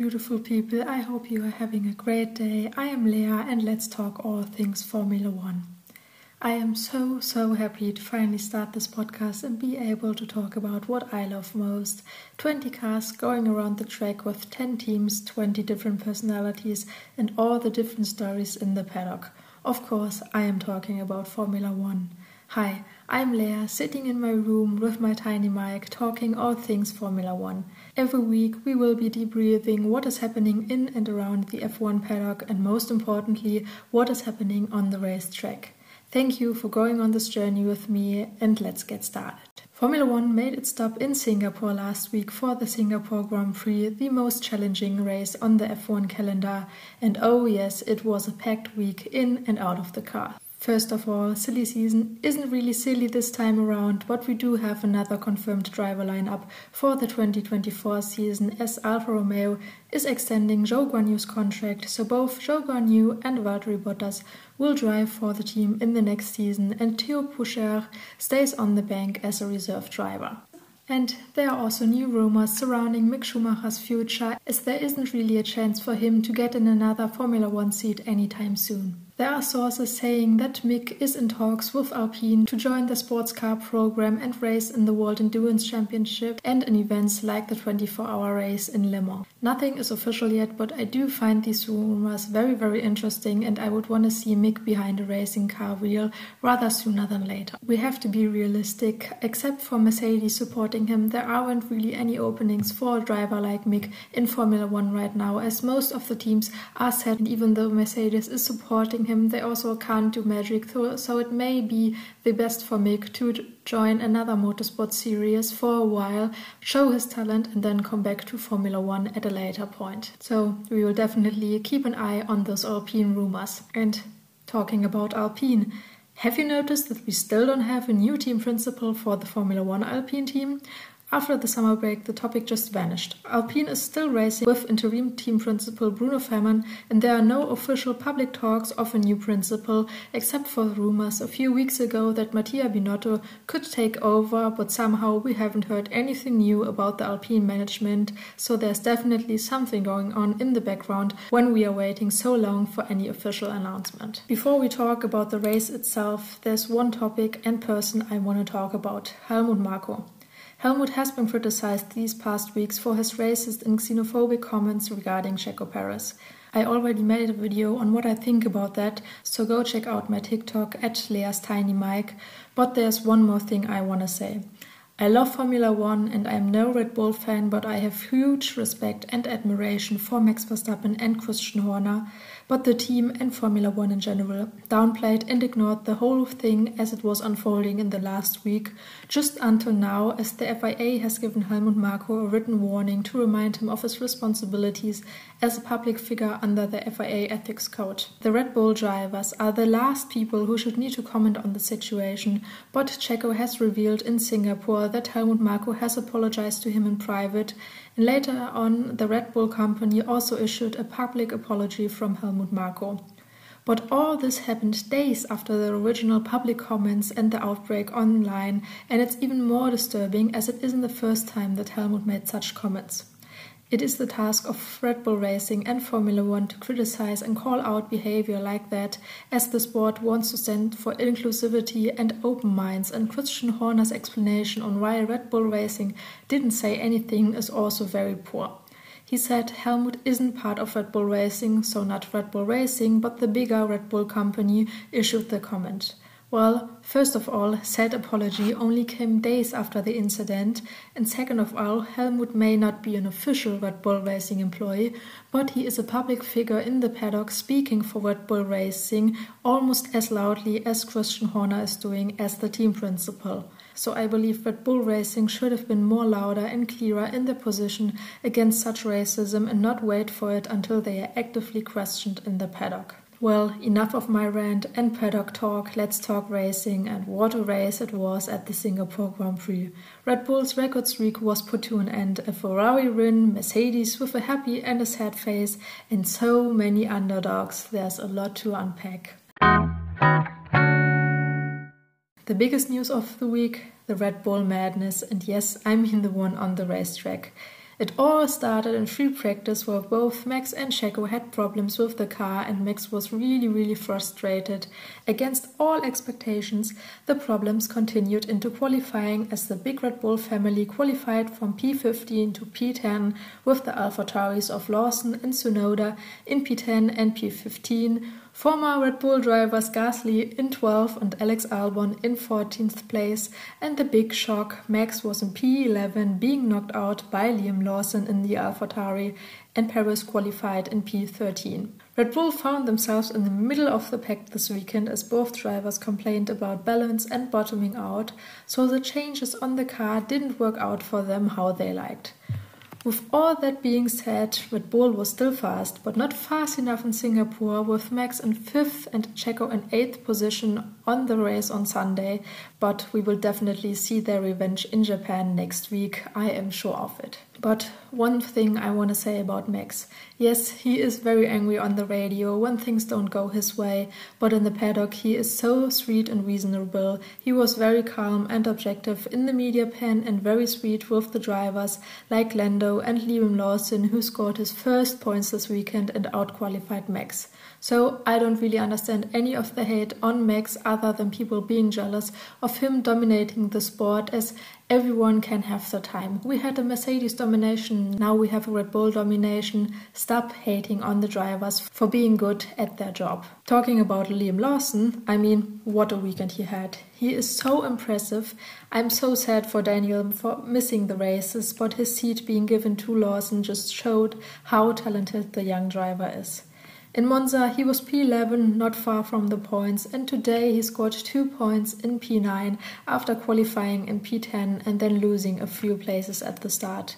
beautiful people. I hope you are having a great day. I am Leah, and let's talk all things Formula One. I am so, so happy to finally start this podcast and be able to talk about what I love most 20 cars going around the track with 10 teams, 20 different personalities, and all the different stories in the paddock. Of course, I am talking about Formula One. Hi, I'm Leah, sitting in my room with my tiny mic, talking all things Formula One. Every week, we will be debriefing what is happening in and around the F1 paddock, and most importantly, what is happening on the racetrack. Thank you for going on this journey with me, and let's get started. Formula One made its stop in Singapore last week for the Singapore Grand Prix, the most challenging race on the F1 calendar, and oh yes, it was a packed week in and out of the car. First of all, silly season isn't really silly this time around, but we do have another confirmed driver lineup for the 2024 season as Alfa Romeo is extending Zhou Guanyu's contract, so both Zhou Guanyu and Valtteri Bottas will drive for the team in the next season, and Theo Pourchaire stays on the bank as a reserve driver. And there are also new rumors surrounding Mick Schumacher's future, as there isn't really a chance for him to get in another Formula One seat anytime soon. There are sources saying that Mick is in talks with Alpine to join the sports car program and race in the World Endurance Championship and in events like the 24 hour race in Le Mans. Nothing is official yet, but I do find these rumors very, very interesting and I would want to see Mick behind a racing car wheel rather sooner than later. We have to be realistic. Except for Mercedes supporting him, there aren't really any openings for a driver like Mick in Formula One right now, as most of the teams are set, and even though Mercedes is supporting they also can't do magic, so it may be the best for Mick to join another motorsport series for a while, show his talent, and then come back to Formula One at a later point. So we will definitely keep an eye on those Alpine rumors. And talking about Alpine, have you noticed that we still don't have a new team principal for the Formula One Alpine team? After the summer break, the topic just vanished. Alpine is still racing with interim team principal Bruno Famin, and there are no official public talks of a new principal, except for rumors a few weeks ago that Mattia Binotto could take over, but somehow we haven't heard anything new about the Alpine management, so there's definitely something going on in the background when we are waiting so long for any official announcement. Before we talk about the race itself, there's one topic and person I want to talk about Helmut Marko. Helmut has been criticized these past weeks for his racist and xenophobic comments regarding Checo Perez. I already made a video on what I think about that, so go check out my TikTok at Leah's Tiny Mic. But there's one more thing I want to say. I love Formula One and I'm no Red Bull fan, but I have huge respect and admiration for Max Verstappen and Christian Horner. But the team and Formula One in general downplayed and ignored the whole thing as it was unfolding in the last week, just until now, as the FIA has given Helmut Marko a written warning to remind him of his responsibilities as a public figure under the FIA ethics code. The Red Bull drivers are the last people who should need to comment on the situation, but Checo has revealed in Singapore that Helmut Marko has apologized to him in private Later on, the Red Bull company also issued a public apology from Helmut Marko. But all this happened days after the original public comments and the outbreak online, and it's even more disturbing as it isn't the first time that Helmut made such comments. It is the task of Red Bull Racing and Formula One to criticize and call out behavior like that, as the sport wants to stand for inclusivity and open minds. And Christian Horner's explanation on why Red Bull Racing didn't say anything is also very poor. He said Helmut isn't part of Red Bull Racing, so not Red Bull Racing, but the bigger Red Bull company issued the comment. Well, first of all, said apology only came days after the incident, and second of all, Helmut may not be an official Red Bull Racing employee, but he is a public figure in the paddock speaking for Red Bull Racing almost as loudly as Christian Horner is doing as the team principal. So I believe Red Bull Racing should have been more louder and clearer in their position against such racism and not wait for it until they are actively questioned in the paddock. Well, enough of my rant and paddock talk. Let's talk racing and what a race it was at the Singapore Grand Prix. Red Bull's record streak was put to an end. A Ferrari win, Mercedes with a happy and a sad face, and so many underdogs. There's a lot to unpack. The biggest news of the week the Red Bull madness, and yes, I mean the one on the racetrack. It all started in free practice where both Max and Checo had problems with the car and Max was really really frustrated. Against all expectations, the problems continued into qualifying as the big Red Bull family qualified from P15 to P10 with the AlphaTauris of Lawson and Tsunoda in P10 and P15 Former Red Bull drivers Gasly in 12th and Alex Albon in 14th place, and the big shock Max was in P11, being knocked out by Liam Lawson in the AlphaTauri, and Perez qualified in P13. Red Bull found themselves in the middle of the pack this weekend as both drivers complained about balance and bottoming out, so the changes on the car didn't work out for them how they liked. With all that being said, Red Bull was still fast, but not fast enough in Singapore, with Max in fifth and Checo in eighth position on the race on Sunday. But we will definitely see their revenge in Japan next week, I am sure of it. But one thing I want to say about Max. Yes, he is very angry on the radio when things don't go his way, but in the paddock he is so sweet and reasonable. He was very calm and objective in the media pen and very sweet with the drivers like Lando and Liam Lawson, who scored his first points this weekend and outqualified Max. So I don't really understand any of the hate on Max other than people being jealous of him dominating the sport as everyone can have the time. We had a Mercedes domination, now we have a Red Bull domination. Stop hating on the drivers for being good at their job. Talking about Liam Lawson, I mean, what a weekend he had. He is so impressive. I'm so sad for Daniel for missing the races, but his seat being given to Lawson just showed how talented the young driver is. In Monza, he was P11, not far from the points, and today he scored two points in P9 after qualifying in P10 and then losing a few places at the start.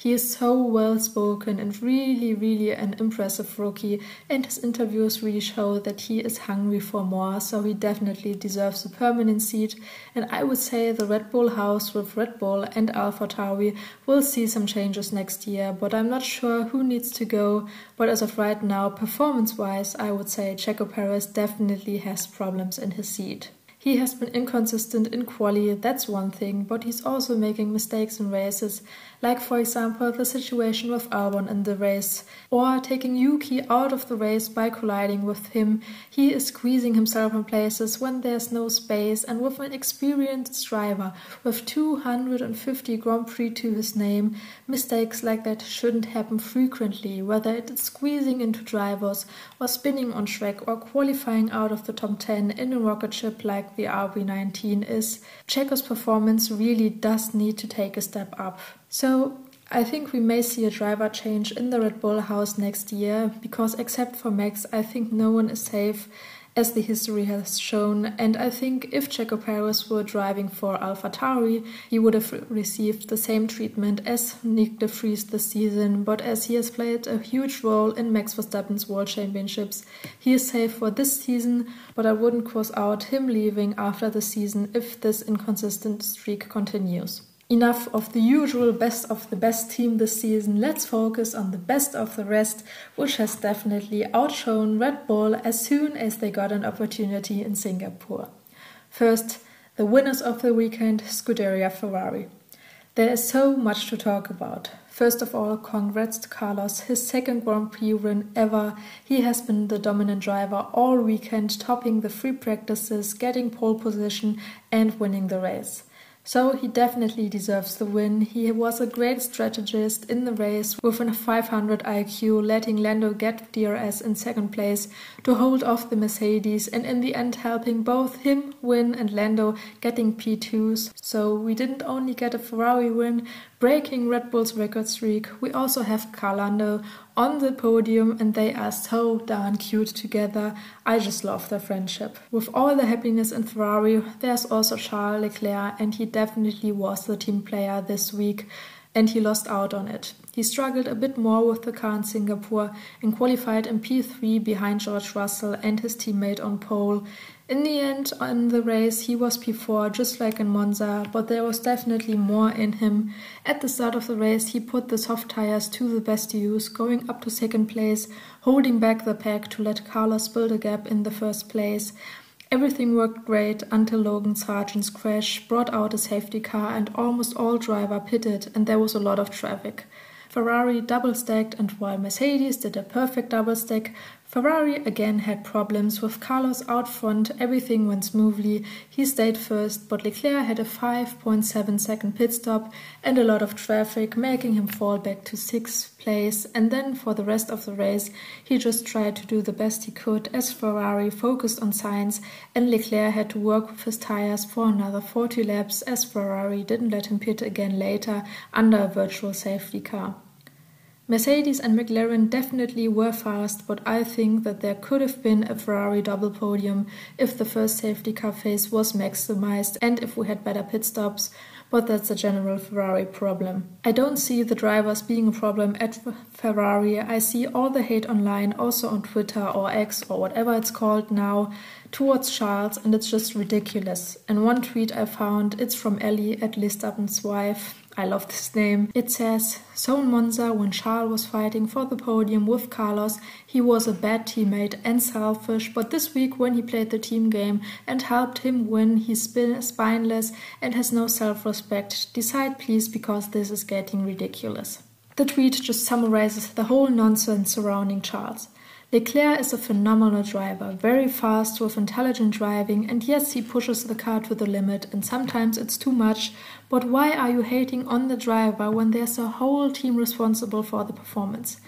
He is so well spoken and really, really an impressive rookie, and his interviews really show that he is hungry for more, so he definitely deserves a permanent seat. And I would say the Red Bull house with Red Bull and AlphaTauri will see some changes next year, but I'm not sure who needs to go. But as of right now, performance wise, I would say Checo Perez definitely has problems in his seat. He has been inconsistent in quali, that's one thing, but he's also making mistakes in races, like for example the situation with Albon in the race, or taking Yuki out of the race by colliding with him. He is squeezing himself in places when there's no space, and with an experienced driver with 250 Grand Prix to his name, mistakes like that shouldn't happen frequently, whether it is squeezing into drivers, or spinning on track, or qualifying out of the top 10 in a rocket ship like the RB19 is, Checo's performance really does need to take a step up. So I think we may see a driver change in the Red Bull house next year because, except for Max, I think no one is safe as the history has shown. And I think if Checo Perez were driving for AlphaTauri, he would have received the same treatment as Nyck de Vries this season. But as he has played a huge role in Max Verstappen's World Championships, he is safe for this season. But I wouldn't cross out him leaving after the season if this inconsistent streak continues. Enough of the usual best of the best team this season. Let's focus on the best of the rest, which has definitely outshone Red Bull as soon as they got an opportunity in Singapore. First, the winners of the weekend, Scuderia Ferrari. There is so much to talk about. First of all, congrats to Carlos, his second Grand Prix win ever. He has been the dominant driver all weekend, topping the free practices, getting pole position, and winning the race. So he definitely deserves the win. He was a great strategist in the race with a 500 IQ, letting Lando get DRS in second place to hold off the Mercedes, and in the end helping both him win and Lando getting P2s. So we didn't only get a Ferrari win, breaking Red Bull's record streak, we also have Carlando on the podium and they are so darn cute together. I just love their friendship. With all the happiness in Ferrari, there's also Charles Leclerc and he definitely was the team player this week and he lost out on it. He struggled a bit more with the car in Singapore and qualified in P3 behind George Russell and his teammate on pole. In the end, in the race, he was P4, just like in Monza, but there was definitely more in him. At the start of the race, he put the soft tires to the best use, going up to second place, holding back the pack to let Carlos build a gap in the first place. Everything worked great until Logan Sargent's crash brought out a safety car and almost all driver pitted and there was a lot of traffic. Ferrari double stacked, and while Mercedes did a perfect double stack, Ferrari again had problems with Carlos out front, everything went smoothly, he stayed first, but Leclerc had a 5.7 second pit stop and a lot of traffic, making him fall back to 6th place. And then for the rest of the race, he just tried to do the best he could as Ferrari focused on Sainz and Leclerc had to work with his tires for another 40 laps as Ferrari didn't let him pit again later under a virtual safety car. Mercedes and McLaren definitely were fast, but I think that there could have been a Ferrari double podium if the first safety car phase was maximized and if we had better pit stops, but that's a general Ferrari problem. I don't see the drivers being a problem at Ferrari. I see all the hate online, also on Twitter or X or whatever it's called now, towards Charles, and it's just ridiculous. And one tweet I found, it's from Ellie at Verstappen's wife. I love this name. It says, So in Monza, when Charles was fighting for the podium with Carlos, he was a bad teammate and selfish, but this week when he played the team game and helped him win, he's spineless and has no self respect. Decide please because this is getting ridiculous. The tweet just summarizes the whole nonsense surrounding Charles. Leclerc is a phenomenal driver, very fast with intelligent driving, and yes, he pushes the car to the limit, and sometimes it's too much. But why are you hating on the driver when there's a whole team responsible for the performance?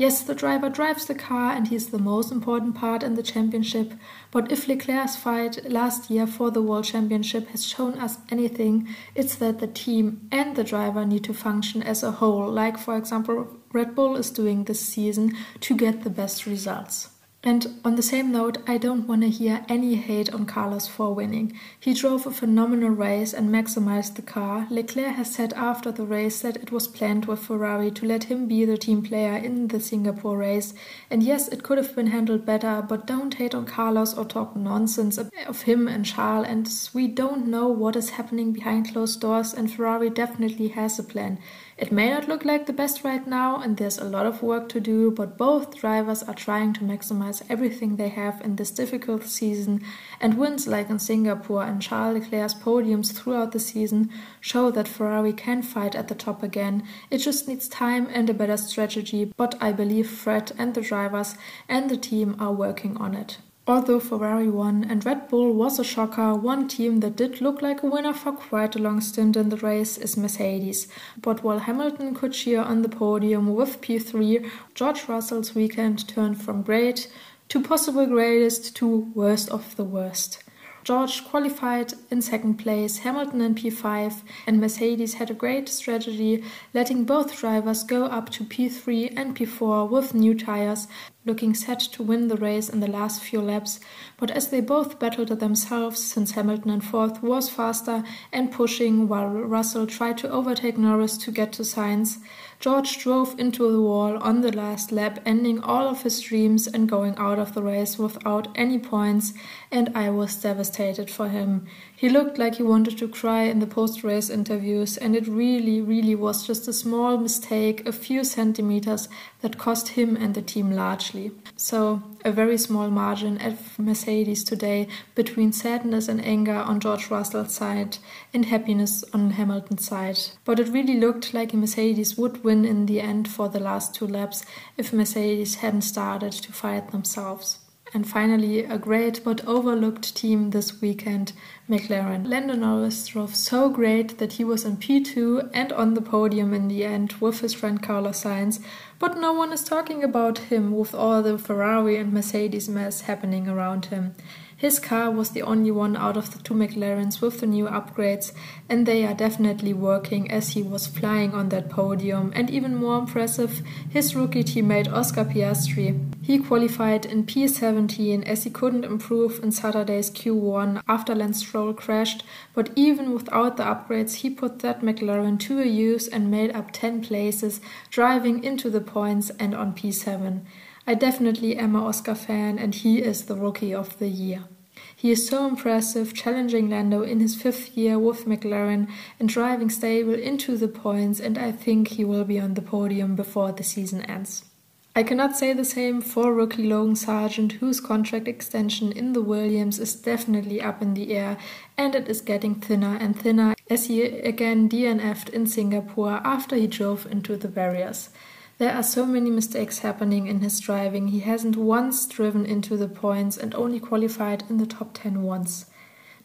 Yes, the driver drives the car and he's the most important part in the championship, but if Leclerc's fight last year for the World Championship has shown us anything, it's that the team and the driver need to function as a whole, like, for example, Red Bull is doing this season to get the best results. And on the same note, I don't want to hear any hate on Carlos for winning. He drove a phenomenal race and maximized the car. Leclerc has said after the race that it was planned with Ferrari to let him be the team player in the Singapore race. And yes, it could have been handled better, but don't hate on Carlos or talk nonsense of him and Charles. And we don't know what is happening behind closed doors, and Ferrari definitely has a plan. It may not look like the best right now, and there's a lot of work to do, but both drivers are trying to maximize everything they have in this difficult season, and wins like in Singapore and Charles Leclerc's podiums throughout the season show that Ferrari can fight at the top again. It just needs time and a better strategy, but I believe Fred and the drivers and the team are working on it. Although Ferrari won and Red Bull was a shocker, one team that did look like a winner for quite a long stint in the race is Mercedes. But while Hamilton could cheer on the podium with P3, George Russell's weekend turned from great to possible greatest to worst of the worst. George qualified in second place, Hamilton in P5, and Mercedes had a great strategy, letting both drivers go up to P3 and P4 with new tires, looking set to win the race in the last few laps. But as they both battled themselves, since Hamilton in fourth was faster and pushing while Russell tried to overtake Norris to get to Sainz, George drove into the wall on the last lap, ending all of his dreams and going out of the race without any points, and I was devastated for him. He looked like he wanted to cry in the post race interviews, and it really, really was just a small mistake, a few centimeters, that cost him and the team largely. So, a very small margin at Mercedes today between sadness and anger on George Russell's side and happiness on Hamilton's side. But it really looked like Mercedes would win in the end for the last two laps if Mercedes hadn't started to fight themselves. And finally, a great but overlooked team this weekend, McLaren. Lando Norris drove so great that he was in P2 and on the podium in the end with his friend Carlos Sainz, but no one is talking about him with all the Ferrari and Mercedes mess happening around him. His car was the only one out of the two McLarens with the new upgrades, and they are definitely working as he was flying on that podium. And even more impressive, his rookie teammate Oscar Piastri. He qualified in P17 as he couldn't improve in Saturday's Q1 after Lance Stroll crashed, but even without the upgrades, he put that McLaren to a use and made up 10 places, driving into the points and on P7. I definitely am a Oscar fan, and he is the rookie of the year. He is so impressive, challenging Lando in his fifth year with McLaren and driving stable into the points, and I think he will be on the podium before the season ends. I cannot say the same for rookie Logan Sargent, whose contract extension in the Williams is definitely up in the air and it is getting thinner and thinner as he again DNF'd in Singapore after he drove into the barriers. There are so many mistakes happening in his driving. He hasn't once driven into the points and only qualified in the top 10 once.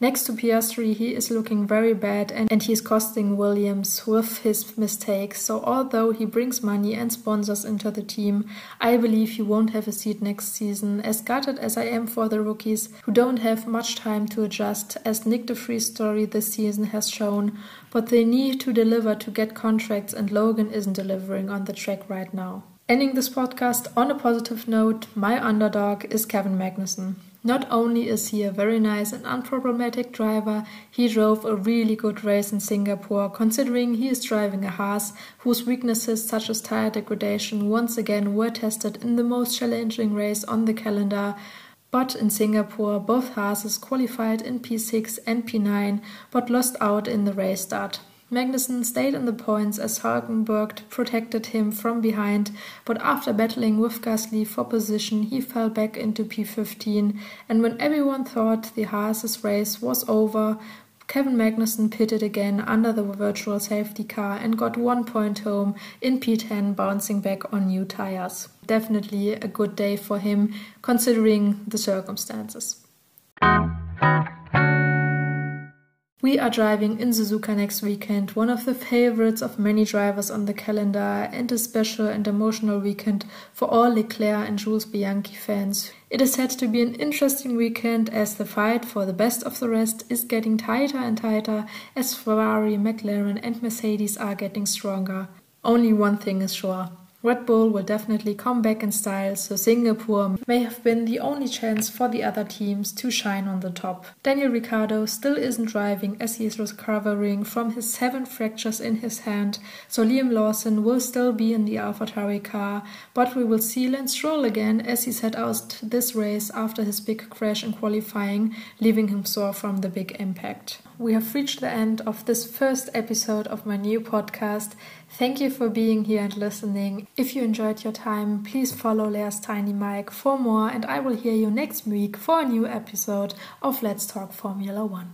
Next to Piastri, he is looking very bad and, and he's costing Williams with his mistakes. So, although he brings money and sponsors into the team, I believe he won't have a seat next season. As gutted as I am for the rookies who don't have much time to adjust, as Nyck de Vries' story this season has shown, but they need to deliver to get contracts, and Logan isn't delivering on the track right now. Ending this podcast on a positive note, my underdog is Kevin Magnussen. Not only is he a very nice and unproblematic driver, he drove a really good race in Singapore, considering he is driving a Haas whose weaknesses such as tire degradation once again were tested in the most challenging race on the calendar. But in Singapore, both Haases qualified in P6 and P9 but lost out in the race start. Magnussen stayed in the points as Hulkenberg protected him from behind, but after battling with Gasly for position, he fell back into P15. And when everyone thought the Haas's race was over, Kevin Magnussen pitted again under the virtual safety car and got one point home in P10, bouncing back on new tires. Definitely a good day for him, considering the circumstances. We are driving in Suzuka next weekend, one of the favorites of many drivers on the calendar, and a special and emotional weekend for all Leclerc and Jules Bianchi fans. It is said to be an interesting weekend as the fight for the best of the rest is getting tighter and tighter as Ferrari, McLaren, and Mercedes are getting stronger. Only one thing is sure Red Bull will definitely come back in style, so Singapore may have been the only chance for the other teams to shine on the top. Daniel Ricciardo still isn't driving as he is recovering from his seven fractures in his hand, so Liam Lawson will still be in the AlphaTauri car, but we will see Lance Stroll again as he set out this race after his big crash in qualifying, leaving him sore from the big impact. We have reached the end of this first episode of my new podcast. Thank you for being here and listening. If you enjoyed your time, please follow Lea's Tiny Mic for more, and I will hear you next week for a new episode of Let's Talk Formula One.